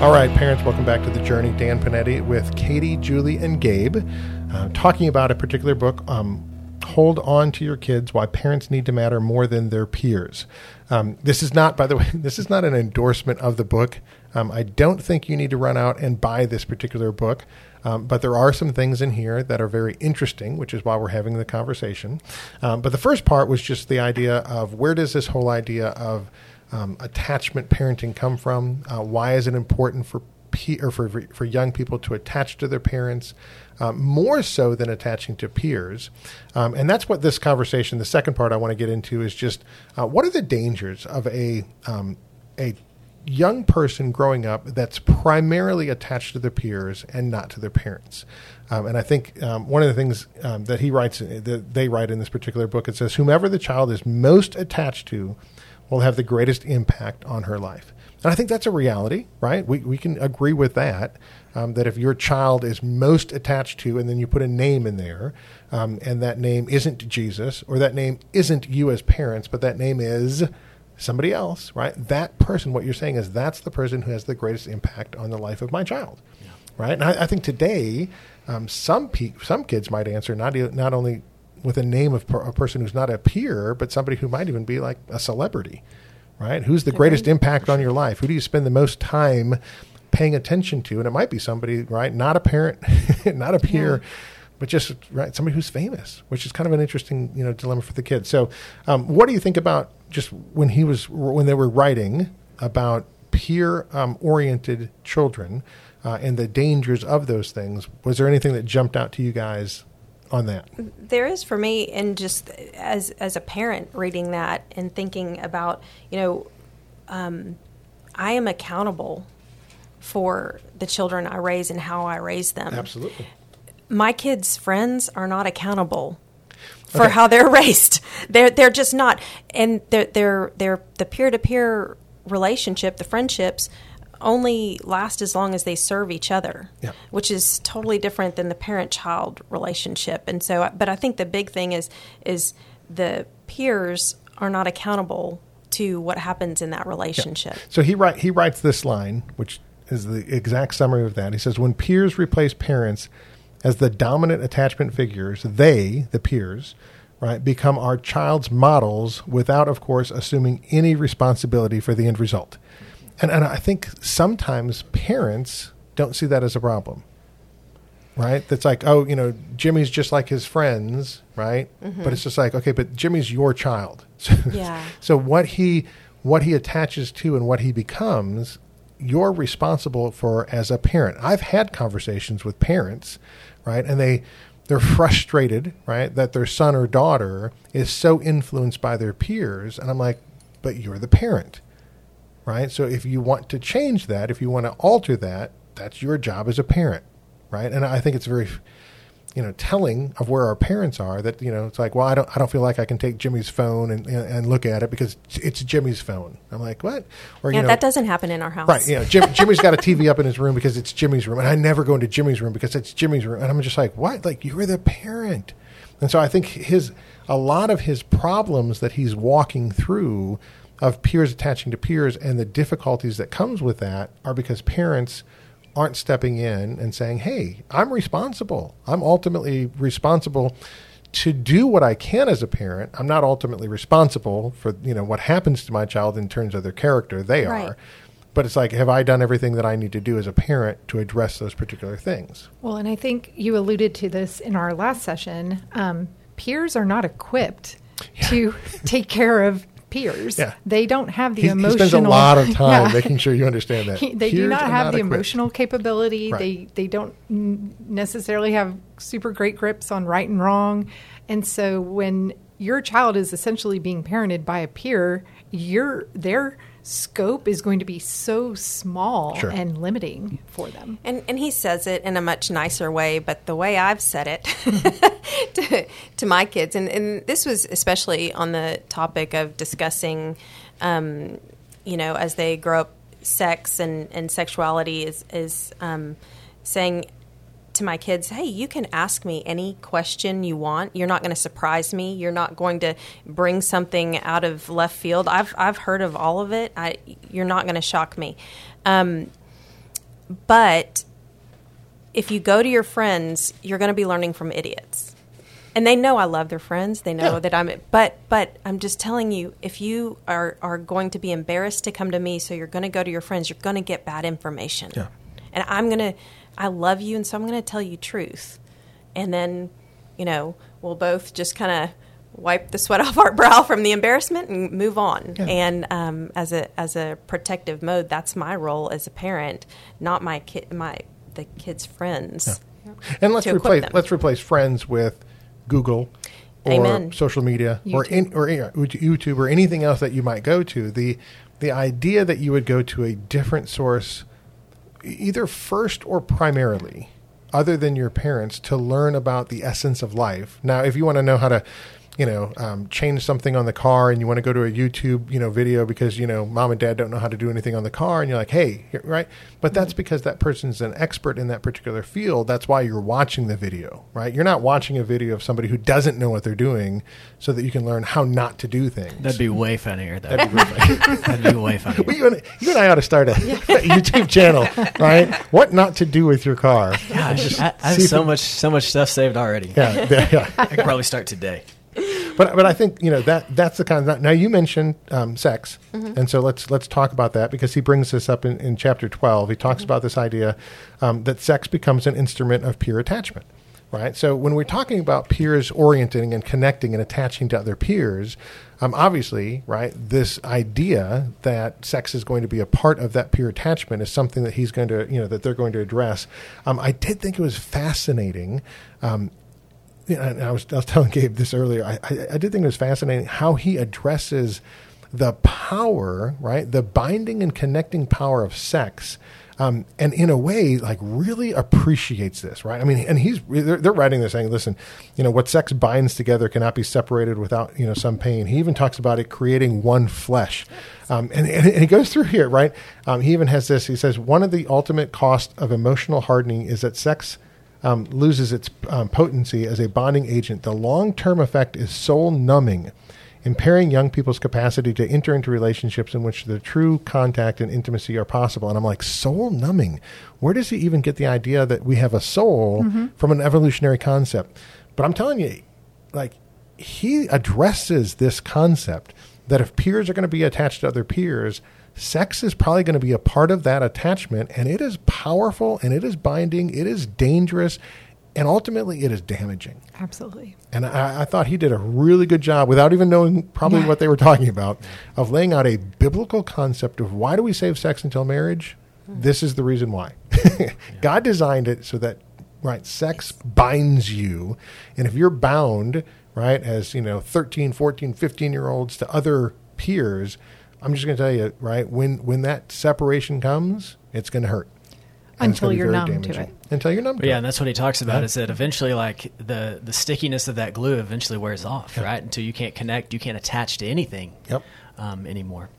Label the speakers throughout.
Speaker 1: All right, parents, welcome back to the journey. Dan Panetti with Katie, Julie, and Gabe, uh, talking about a particular book. Um, Hold on to your kids: Why parents need to matter more than their peers. Um, this is not, by the way, this is not an endorsement of the book. Um, I don't think you need to run out and buy this particular book. Um, but there are some things in here that are very interesting, which is why we're having the conversation. Um, but the first part was just the idea of where does this whole idea of um, attachment parenting come from? Uh, why is it important for pe- or for for young people to attach to their parents uh, more so than attaching to peers? Um, and that's what this conversation, the second part I want to get into, is just uh, what are the dangers of a um, a young person growing up that's primarily attached to their peers and not to their parents. Um, and I think um, one of the things um, that he writes, that they write in this particular book, it says, whomever the child is most attached to will have the greatest impact on her life. And I think that's a reality, right? We, we can agree with that. Um, that if your child is most attached to, and then you put a name in there, um, and that name isn't Jesus, or that name isn't you as parents, but that name is somebody else, right? That person, what you're saying is that's the person who has the greatest impact on the life of my child, yeah. right? And I, I, think today, um, some pe- some kids might answer not not only with a name of per- a person who's not a peer, but somebody who might even be like a celebrity, right? Who's the greatest impact on your life? Who do you spend the most time paying attention to? And it might be somebody, right? Not a parent, not a peer. Yeah. But just right, somebody who's famous, which is kind of an interesting, you know, dilemma for the kids. So, um, what do you think about just when he was when they were writing about peer-oriented um, children uh, and the dangers of those things? Was there anything that jumped out to you guys on that?
Speaker 2: There is for me, and just as as a parent reading that and thinking about, you know, um, I am accountable for the children I raise and how I raise them.
Speaker 1: Absolutely.
Speaker 2: My kids' friends are not accountable for okay. how they're raised. They're they're just not, and they're they're they're the peer to peer relationship, the friendships only last as long as they serve each other,
Speaker 1: yeah.
Speaker 2: which is totally different than the parent-child relationship. And so, but I think the big thing is is the peers are not accountable to what happens in that relationship.
Speaker 1: Yeah. So he write, he writes this line, which is the exact summary of that. He says, "When peers replace parents as the dominant attachment figures, they, the peers." Right, become our child's models without, of course, assuming any responsibility for the end result and, and I think sometimes parents don't see that as a problem. Right? That's like, oh, you know, Jimmy's just like his friends, right? Mm-hmm. But it's just like, okay, but Jimmy's your child.
Speaker 2: yeah.
Speaker 1: so what he what he attaches to and what he becomes, you're responsible for as a parent. I've had conversations with parents, right? And they they're frustrated, right, that their son or daughter is so influenced by their peers, and I'm like, but you're the parent right? So if you want to change that, if you want to alter that, that's your job as a parent, right? And I think it's very, you know, telling of where our parents are. That you know, it's like, well, I don't, I don't feel like I can take Jimmy's phone and and, and look at it because it's Jimmy's phone. I'm like, what?
Speaker 2: Or yeah, you know, that doesn't happen in our house,
Speaker 1: right? You know, Jim, Jimmy's got a TV up in his room because it's Jimmy's room, and I never go into Jimmy's room because it's Jimmy's room, and I'm just like, what? Like you're the parent, and so I think his a lot of his problems that he's walking through of peers attaching to peers and the difficulties that comes with that are because parents aren't stepping in and saying, "Hey, I'm responsible. I'm ultimately responsible to do what I can as a parent. I'm not ultimately responsible for, you know, what happens to my child in terms of their character. They right. are." But it's like, have I done everything that I need to do as a parent to address those particular things?
Speaker 3: Well, and I think you alluded to this in our last session. Um, peers are not equipped yeah. to take care of peers. Yeah. They don't have the he, emotional. He
Speaker 1: spends a lot of time yeah. making sure you understand that.
Speaker 3: He, they peers do not have not the equipped. emotional capability. Right. They they don't necessarily have super great grips on right and wrong, and so when your child is essentially being parented by a peer, your their scope is going to be so small sure. and limiting for them.
Speaker 2: And and he says it in a much nicer way, but the way I've said it to, to my kids, and, and this was especially on the topic of discussing, um, you know, as they grow up, sex and, and sexuality is is um, saying to my kids, hey, you can ask me any question you want. You're not going to surprise me. You're not going to bring something out of left field. I've I've heard of all of it. I, you're not going to shock me. Um, but if you go to your friends, you're going to be learning from idiots. And they know I love their friends. They know yeah. that I'm but but I'm just telling you if you are are going to be embarrassed to come to me so you're going to go to your friends, you're going to get bad information.
Speaker 1: Yeah.
Speaker 2: And I'm going to I love you, and so I'm going to tell you truth. And then, you know, we'll both just kind of wipe the sweat off our brow from the embarrassment and move on. Yeah. And um, as a as a protective mode, that's my role as a parent, not my kid, my the kids' friends.
Speaker 1: Yeah. And let's replace let's replace friends with Google or Amen. social media YouTube. or in, or YouTube or anything else that you might go to. The the idea that you would go to a different source either first or primarily, other than your parents, to learn about the essence of life. Now, if you want to know how to you know, um, change something on the car and you want to go to a YouTube, you know, video because, you know, mom and dad don't know how to do anything on the car and you're like, hey, right? But that's mm-hmm. because that person's an expert in that particular field. That's why you're watching the video, right? You're not watching a video of somebody who doesn't know what they're doing so that you can learn how not to do things.
Speaker 4: That'd be way funnier, though. That'd be, really That'd be way funnier.
Speaker 1: Well, you, and, you, and, I ought to start a, a YouTube channel, right? What not to do with your car.
Speaker 4: Gosh, I, I have so much, so much stuff saved already.
Speaker 1: Yeah, yeah.
Speaker 4: I could probably start today
Speaker 1: but but I think you know that that's the kind of now you mentioned um, sex, mm-hmm. and so let's let's talk about that because he brings this up in, in chapter twelve. He talks mm-hmm. about this idea um, that sex becomes an instrument of peer attachment. Right. So when we're talking about peers orienting and connecting and attaching to other peers, um, obviously, right, this idea that sex is going to be a part of that peer attachment is something that he's going to, you know, that they're going to address. Um, I did think it was fascinating um, and I was, I was telling Gabe this earlier. I, I, I did think it was fascinating how he addresses the power, right? The binding and connecting power of sex. Um, and in a way, like really appreciates this, right? I mean, and he's they're, they're, writing this saying, listen, you know, what sex binds together cannot be separated without you know some pain. He even talks about it creating one flesh, um, and, and, and, he goes through here, right? Um, he even has this. He says one of the ultimate cost of emotional hardening is that sex um, loses its um, potency as a bonding agent, the long term effect is soul numbing, impairing young people's capacity to enter into relationships in which the true contact and intimacy are possible. And I'm like, soul numbing? Where does he even get the idea that we have a soul mm-hmm. from an evolutionary concept? But I'm telling you, like, he addresses this concept that if peers are going to be attached to other peers, sex is probably going to be a part of that attachment, and it is powerful and it is binding, it is dangerous, and ultimately it is damaging.
Speaker 3: Absolutely.
Speaker 1: And I, I thought he did a really good job, without even knowing probably yeah. what they were talking about, of laying out a biblical concept of why do we save sex until marriage? Hmm. This is the reason why. yeah. God designed it so that right sex binds you and if you're bound right as you know 13 14 15 year olds to other peers I'm just going to tell you, right? When when that separation comes, it's going to hurt.
Speaker 3: Until you're numb damaging. to it.
Speaker 1: Until you're numb.
Speaker 4: But yeah, and that's what he talks about yeah. is that eventually, like the the stickiness of that glue eventually wears off, right? Until you can't connect, you can't attach to anything.
Speaker 1: Yep.
Speaker 4: Um, anymore.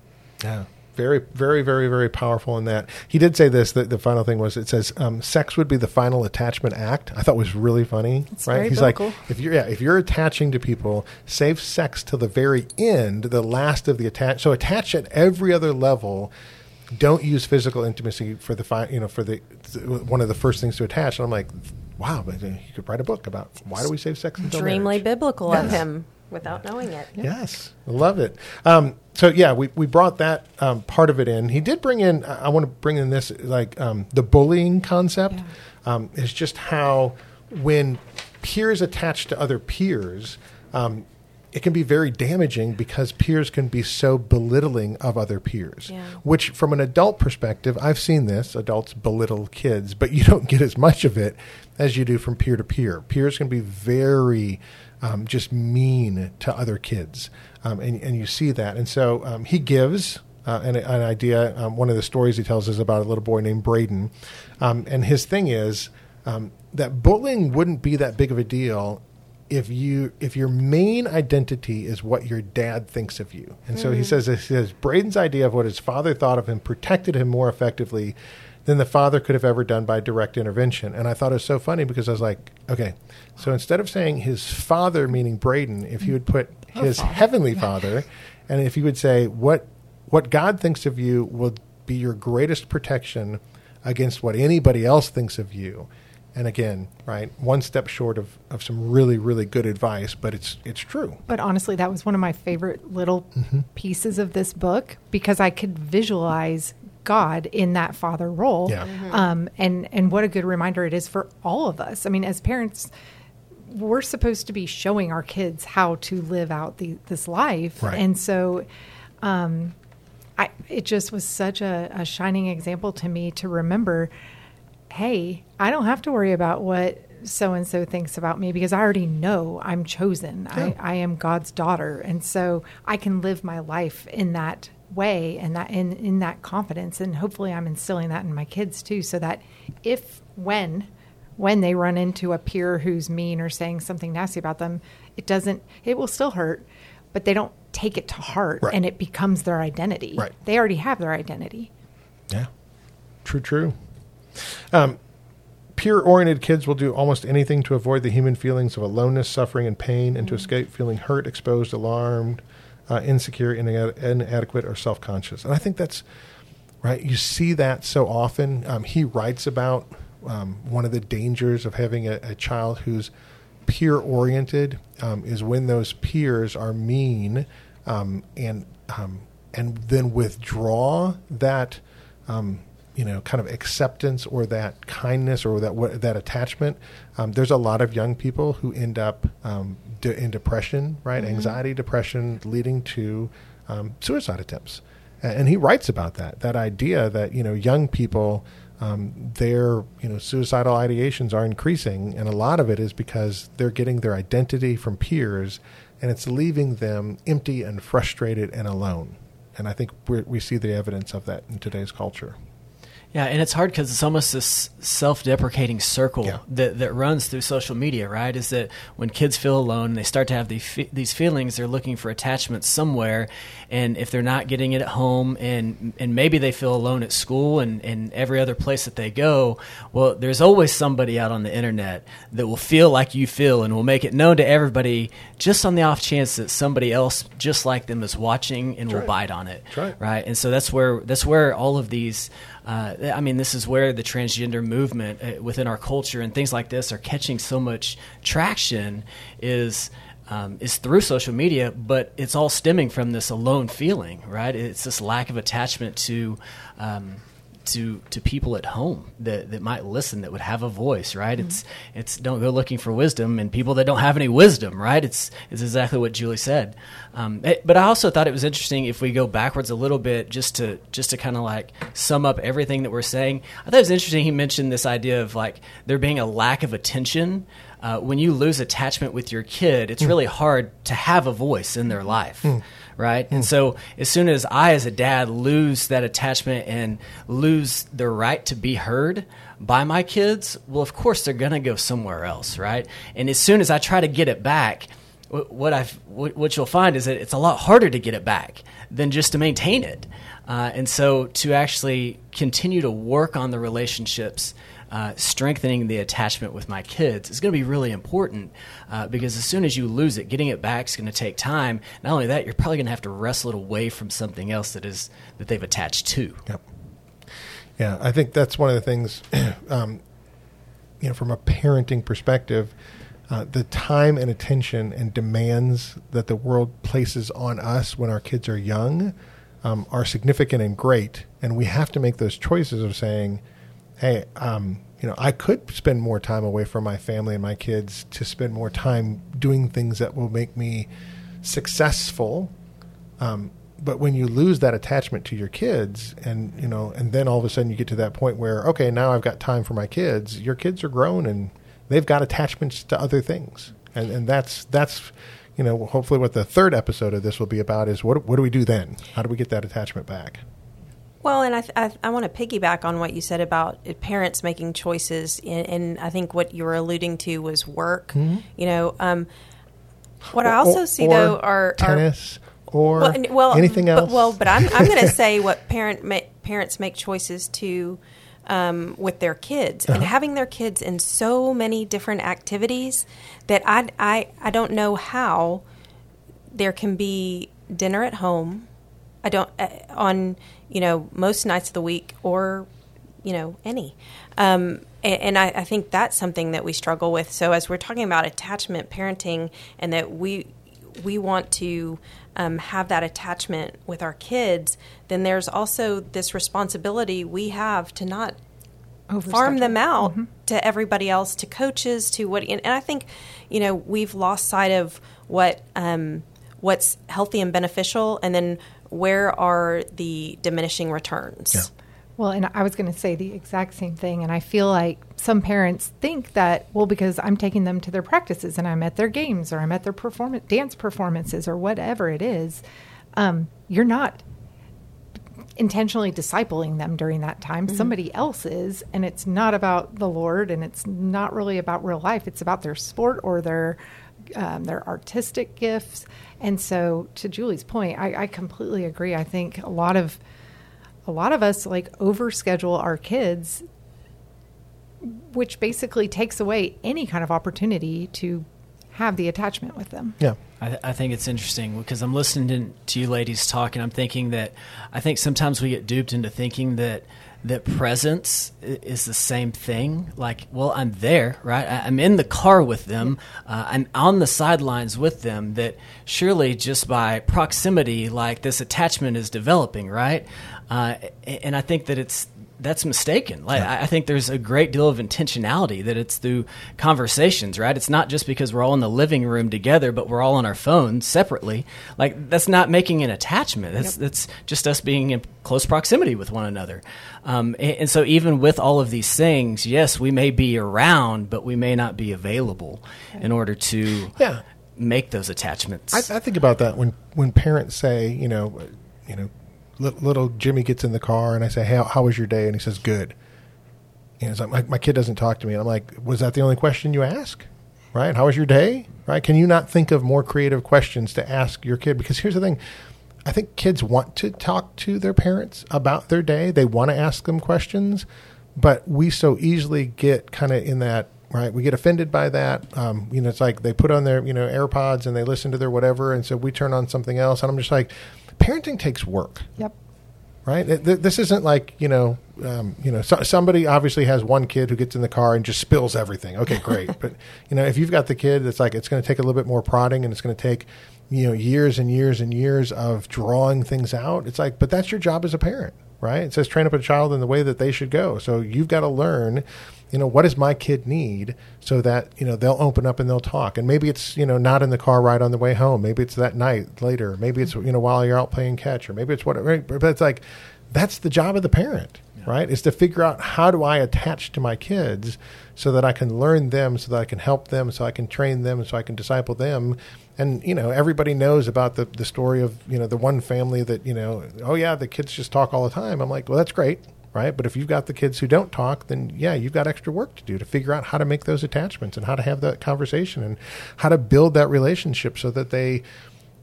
Speaker 1: Yeah very, very, very, very powerful in that. He did say this. That the final thing was it says um, sex would be the final attachment act. I thought was really funny.
Speaker 3: It's
Speaker 1: right?
Speaker 3: He's
Speaker 1: biblical. like, if you're yeah, if you're attaching to people, save sex till the very end, the last of the attach. So attach at every other level. Don't use physical intimacy for the fi- you know for the one of the first things to attach. And I'm like, wow, but you could write a book about why do we save sex until
Speaker 2: Extremely
Speaker 1: marriage?
Speaker 2: biblical yes. of him without knowing it.
Speaker 1: Yes, love it. Um, so yeah, we, we brought that um, part of it in. He did bring in. I want to bring in this like um, the bullying concept. Yeah. Um, is just how when peers attach to other peers, um, it can be very damaging because peers can be so belittling of other peers. Yeah. Which, from an adult perspective, I've seen this. Adults belittle kids, but you don't get as much of it as you do from peer to peer. Peers can be very um, just mean to other kids, um, and and you see that, and so um, he gives. Uh, an, an, idea. Um, one of the stories he tells is about a little boy named Braden, um, and his thing is that bullying wouldn't be that big of a deal if you if your main identity is what your dad thinks of you. And so mm. he says he says Braden's idea of what his father thought of him protected him more effectively than the father could have ever done by direct intervention. And I thought it was so funny because I was like, okay, so instead of saying his father meaning Braden, if you would put oh, his oh, heavenly father and if you would say what what God thinks of you will be your greatest protection against what anybody else thinks of you and again, right, one step short of, of some really, really good advice, but it's it's true.
Speaker 3: But honestly, that was one of my favorite little mm-hmm. pieces of this book because I could visualize God in that father role. Yeah. Mm-hmm. Um, and and what a good reminder it is for all of us. I mean, as parents, we're supposed to be showing our kids how to live out the, this life, right. and so. Um, I, it just was such a, a shining example to me to remember hey, I don't have to worry about what so and so thinks about me because I already know I'm chosen. Yeah. I, I am God's daughter. And so I can live my life in that way and that in, in that confidence. And hopefully I'm instilling that in my kids too, so that if when when they run into a peer who's mean or saying something nasty about them, it doesn't it will still hurt, but they don't take it to heart right. and it becomes their identity.
Speaker 1: Right.
Speaker 3: They already have their identity.
Speaker 1: Yeah. True, true. Um, peer oriented kids will do almost anything to avoid the human feelings of aloneness, suffering, and pain, and mm-hmm. to escape feeling hurt, exposed, alarmed, uh, insecure, inad- inadequate, or self conscious. And I think that's right. You see that so often. Um, he writes about um, one of the dangers of having a, a child who's peer oriented um, is when those peers are mean um, and um, and then withdraw that um, you know kind of acceptance or that kindness or that that attachment um, there's a lot of young people who end up um, de- in depression right mm-hmm. anxiety depression leading to um, suicide attempts and he writes about that that idea that you know young people um, their you know suicidal ideations are increasing and a lot of it is because they're getting their identity from peers and it's leaving them empty and frustrated and alone and I think we see the evidence of that in today's culture.
Speaker 4: Yeah, and it's hard because it's almost this self-deprecating circle yeah. that, that runs through social media, right? Is that when kids feel alone, they start to have these these feelings, they're looking for attachment somewhere, and if they're not getting it at home, and and maybe they feel alone at school and, and every other place that they go, well, there's always somebody out on the internet that will feel like you feel and will make it known to everybody, just on the off chance that somebody else just like them is watching and that's will right. bite on it,
Speaker 1: right.
Speaker 4: right? And so that's where that's where all of these uh, I mean, this is where the transgender movement uh, within our culture and things like this are catching so much traction. Is um, is through social media, but it's all stemming from this alone feeling, right? It's this lack of attachment to um, to to people at home that, that might listen that would have a voice right? Mm-hmm. it's it's don't go looking for wisdom and people that don't have any wisdom right? It's it's exactly what Julie said. Um, it, but I also thought it was interesting if we go backwards a little bit just to just to kind of like sum up everything that we're saying. I thought it was interesting he mentioned this idea of like there being a lack of attention. Uh, when you lose attachment with your kid it's mm. really hard to have a voice in their life. Mm right? And so as soon as I, as a dad, lose that attachment and lose the right to be heard by my kids, well, of course they're going to go somewhere else, right? And as soon as I try to get it back, what I what you'll find is that it's a lot harder to get it back than just to maintain it. Uh, and so to actually continue to work on the relationships uh, strengthening the attachment with my kids is going to be really important uh, because as soon as you lose it, getting it back is going to take time. Not only that, you're probably going to have to wrestle it away from something else that is that they've attached to.
Speaker 1: Yep. Yeah, I think that's one of the things. Um, you know, from a parenting perspective, uh, the time and attention and demands that the world places on us when our kids are young um, are significant and great, and we have to make those choices of saying, "Hey, um, you know, I could spend more time away from my family and my kids to spend more time doing things that will make me successful. Um, but when you lose that attachment to your kids, and you know, and then all of a sudden you get to that point where, okay, now I've got time for my kids. Your kids are grown and they've got attachments to other things, And and that's that's you know hopefully what the third episode of this will be about is what what do we do then? How do we get that attachment back?
Speaker 2: Well, and I, I, I, want to piggyback on what you said about parents making choices, and, and I think what you were alluding to was work. Mm-hmm. You know, um, what I also or, see though are
Speaker 1: tennis are, or well, well, anything else.
Speaker 2: But, well, but I'm I'm going to say what parent ma- parents make choices to um, with their kids uh-huh. and having their kids in so many different activities that I I I don't know how there can be dinner at home. I don't uh, on you know, most nights of the week or, you know, any. Um, and, and I, I, think that's something that we struggle with. So as we're talking about attachment parenting and that we we want to um, have that attachment with our kids, then there's also this responsibility we have to not farm them out mm-hmm. to everybody else, to coaches, to what. And, and, I think, you know, we've lost sight of what um, what's healthy and beneficial, and then where are the diminishing returns? Yeah.
Speaker 3: Well, and I was going to say the exact same thing. And I feel like some parents think that, well, because I'm taking them to their practices and I'm at their games or I'm at their performance, dance performances or whatever it is, um, you're not intentionally discipling them during that time. Mm-hmm. Somebody else is. And it's not about the Lord and it's not really about real life. It's about their sport or their um, their artistic gifts. And so, to Julie's point, I, I completely agree. I think a lot of a lot of us like overschedule our kids, which basically takes away any kind of opportunity to have the attachment with them.
Speaker 1: Yeah.
Speaker 4: I, th- I, think it's interesting because I'm listening to you ladies talk, and I'm thinking that I think sometimes we get duped into thinking that that presence is the same thing. Like, well, I'm there, right? I'm in the car with them. Uh, I'm on the sidelines with them. That surely just by proximity, like this attachment is developing, right? Uh, and I think that it's that's mistaken. Like yeah. I think there's a great deal of intentionality that it's through conversations, right? It's not just because we're all in the living room together, but we're all on our phones separately. Like that's not making an attachment. That's yep. that's just us being in close proximity with one another. Um, and, and, so even with all of these things, yes, we may be around, but we may not be available in order to yeah. make those attachments.
Speaker 1: I, I think about that when when parents say, you know, you know little Jimmy gets in the car and I say, "Hey, how, was your day?" and he says, "Good." And it's like my, my kid doesn't talk to me. And I'm like, "Was that the only question you ask? Right? How was your day? Right? Can you not think of more creative questions to ask your kid? Because here's the thing." I think kids want to talk to their parents about their day. They want to ask them questions, but we so easily get kind of in that right? We get offended by that. Um, you know, it's like they put on their you know AirPods and they listen to their whatever, and so we turn on something else, and I'm just like, parenting takes work.
Speaker 3: Yep.
Speaker 1: Right. This isn't like you know, um, you know, so, somebody obviously has one kid who gets in the car and just spills everything. Okay, great. but you know, if you've got the kid, it's like it's going to take a little bit more prodding, and it's going to take you know years and years and years of drawing things out. It's like, but that's your job as a parent, right? It says train up a child in the way that they should go. So you've got to learn you know, what does my kid need so that, you know, they'll open up and they'll talk. And maybe it's, you know, not in the car ride on the way home. Maybe it's that night later. Maybe it's, you know, while you're out playing catch or maybe it's whatever. But it's like, that's the job of the parent, yeah. right? Is to figure out how do I attach to my kids so that I can learn them, so that I can help them, so I can train them, so I can disciple them. And, you know, everybody knows about the, the story of, you know, the one family that, you know, oh yeah, the kids just talk all the time. I'm like, well, that's great right? But if you've got the kids who don't talk, then yeah, you've got extra work to do to figure out how to make those attachments and how to have that conversation and how to build that relationship so that they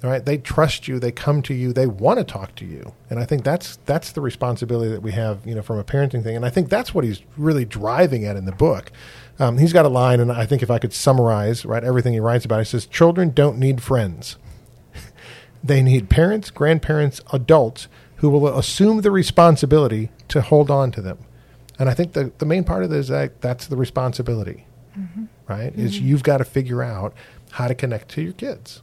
Speaker 1: right they trust you they come to you they want to talk to you. And i think that's that's the responsibility that we have you know from a parenting thing. And i think that's what he's really driving at in the book. Um, he's got a line and i think if i could summarize right everything he writes about he says children don't need friends. They need parents grandparents adults who will assume the responsibility to hold on to them. And I think the, the main part of this is that that's the responsibility, mm-hmm. right? Mm-hmm. Is you've got to figure out how to connect to your kids.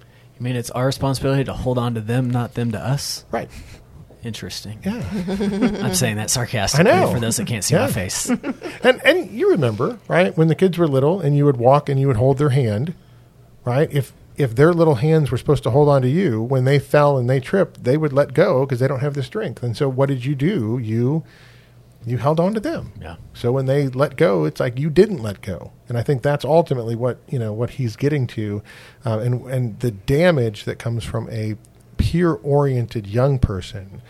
Speaker 4: You mean it's our responsibility to hold on to them, not them to us?
Speaker 1: Right.
Speaker 4: Interesting.
Speaker 1: Yeah.
Speaker 4: I'm saying that sarcastically
Speaker 1: I know.
Speaker 4: for those that can't see yeah. my face.
Speaker 1: and and you remember, right, when the kids were little and you would walk and you would hold their hand, right? If if their little hands were supposed to hold on to you when they fell and they tripped, they would let go because they don't have the strength. And so, what did you do? You you held on to them.
Speaker 4: Yeah.
Speaker 1: So when they let go, it's like you didn't let go, and I think that's ultimately what you know what he's getting to, uh, and and the damage that comes from a peer-oriented young person.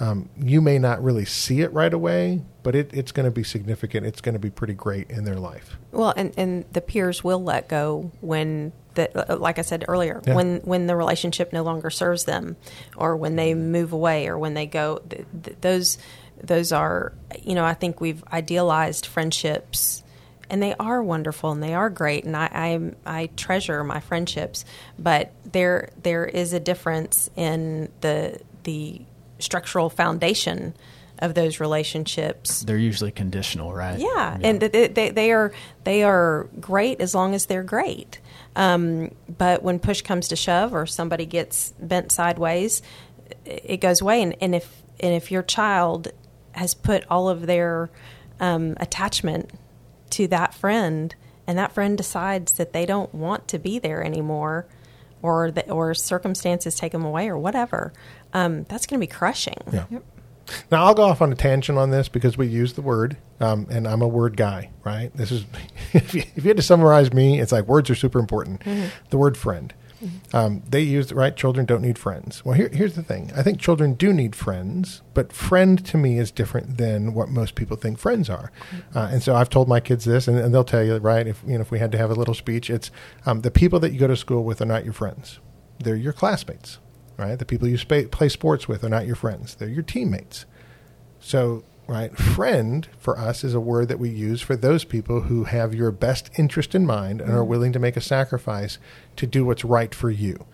Speaker 1: Um, you may not really see it right away, but it, it's going to be significant. It's going to be pretty great in their life.
Speaker 2: Well, and, and the peers will let go when that, uh, like I said earlier,
Speaker 1: Yeah.
Speaker 2: when when the relationship no longer serves them, or when they move away, or when they go, th- th- those those are, you know, I think we've idealized friendships, and they are wonderful and they are great, and I I, I treasure my friendships, but there there is a difference in the the structural foundation of those relationships
Speaker 4: They're usually conditional, right?
Speaker 2: yeah, and they, they they are they are great as long as they're great. Um, but when push comes to shove, or somebody gets bent sideways, it goes away. And, and if and if your child has put all of their um, attachment to that friend, and that friend decides that they don't want to be there anymore, or that or circumstances take them away, or whatever, um, that's going to be crushing.
Speaker 1: Yeah. Now I'll go off on a tangent on this because we use the word, um, and I'm a word guy, right? This is if you, if you had to summarize me, it's like words are super important. The word friend. Um, they use right. Children don't need friends. Well, here, here's the thing. I think children do need friends, but friend to me is different than what most people think friends are. Uh, and so I've told my kids this, and, and they'll tell you, right? If you know, if we had to have a little speech, it's um, the people that you go to school with are not your friends. They're your classmates, right? The people you spa- play sports with are not your friends. They're your teammates. So, right, friend for us is a word that we use for those people who have your best interest in mind and are mm. willing to make a sacrifice to do what's right for you.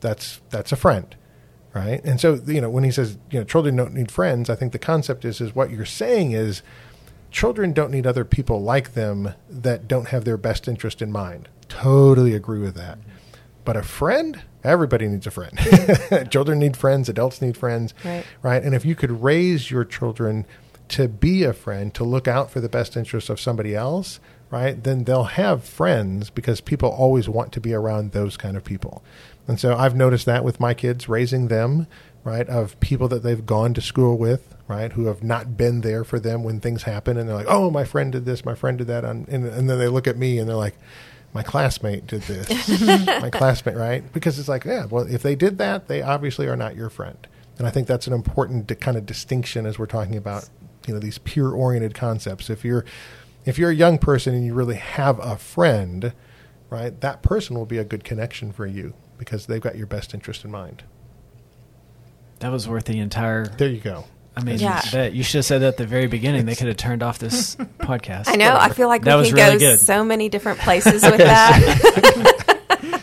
Speaker 1: That's that's a friend, right? And so, you know, when he says, you know, children don't need friends, I think the concept is is what you're saying is children don't need other people like them that don't have their best interest in mind. Totally agree with that. Mm-hmm. But a friend, everybody needs a friend. children need friends, adults need friends,
Speaker 2: Right.
Speaker 1: right? And if you could raise your children to be a friend, to look out for the best interests of somebody else, right? Then they'll have friends because people always want to be around those kind of people. And so I've noticed that with my kids, raising them, right, of people that they've gone to school with, right, who have not been there for them when things happen. And they're like, oh, my friend did this, my friend did that. And, and, and then they look at me and they're like, my classmate did this. my classmate, right? Because it's like, yeah, well, if they did that, they obviously are not your friend. And I think that's an important di- kind of distinction as we're talking about, you know, these peer-oriented concepts. If you're if you're a young person and you really have a friend, right, that person will be a good connection for you because they've got your best interest in mind.
Speaker 4: That was worth the entire.
Speaker 1: There you go.
Speaker 4: I mean,
Speaker 2: Yeah.
Speaker 4: that, you should have said that at the very beginning. They could have turned off this podcast.
Speaker 2: I know. I feel like
Speaker 4: That
Speaker 2: we
Speaker 4: was
Speaker 2: can
Speaker 4: really
Speaker 2: go
Speaker 4: good.
Speaker 2: so many different places with that.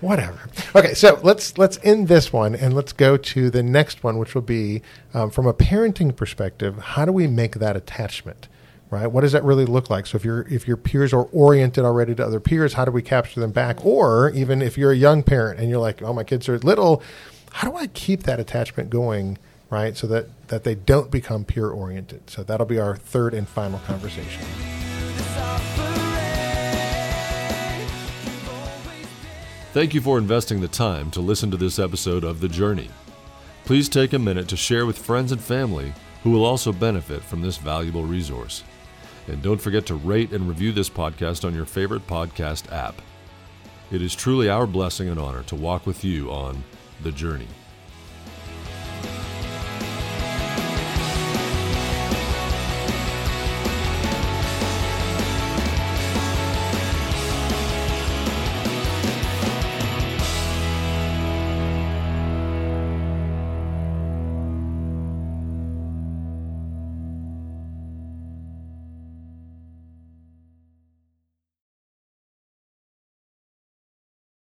Speaker 1: Whatever. Okay, so let's let's end this one and let's go to the next one, which will be um, from a parenting perspective. How do we make that attachment? Right? What does that really look like? So if your if your peers are oriented already to other peers, how do we capture them back? Or even if you're a young parent and you're like, oh, my kids are little, how do I keep that attachment going? Right, so that that they don't become peer oriented. So that'll be our third and final conversation.
Speaker 5: Thank you for investing the time to listen to this episode of The Journey. Please take a minute to share with friends and family who will also benefit from this valuable resource. And don't forget to rate and review this podcast on your favorite podcast app. It is truly our blessing and honor to walk with you on The Journey.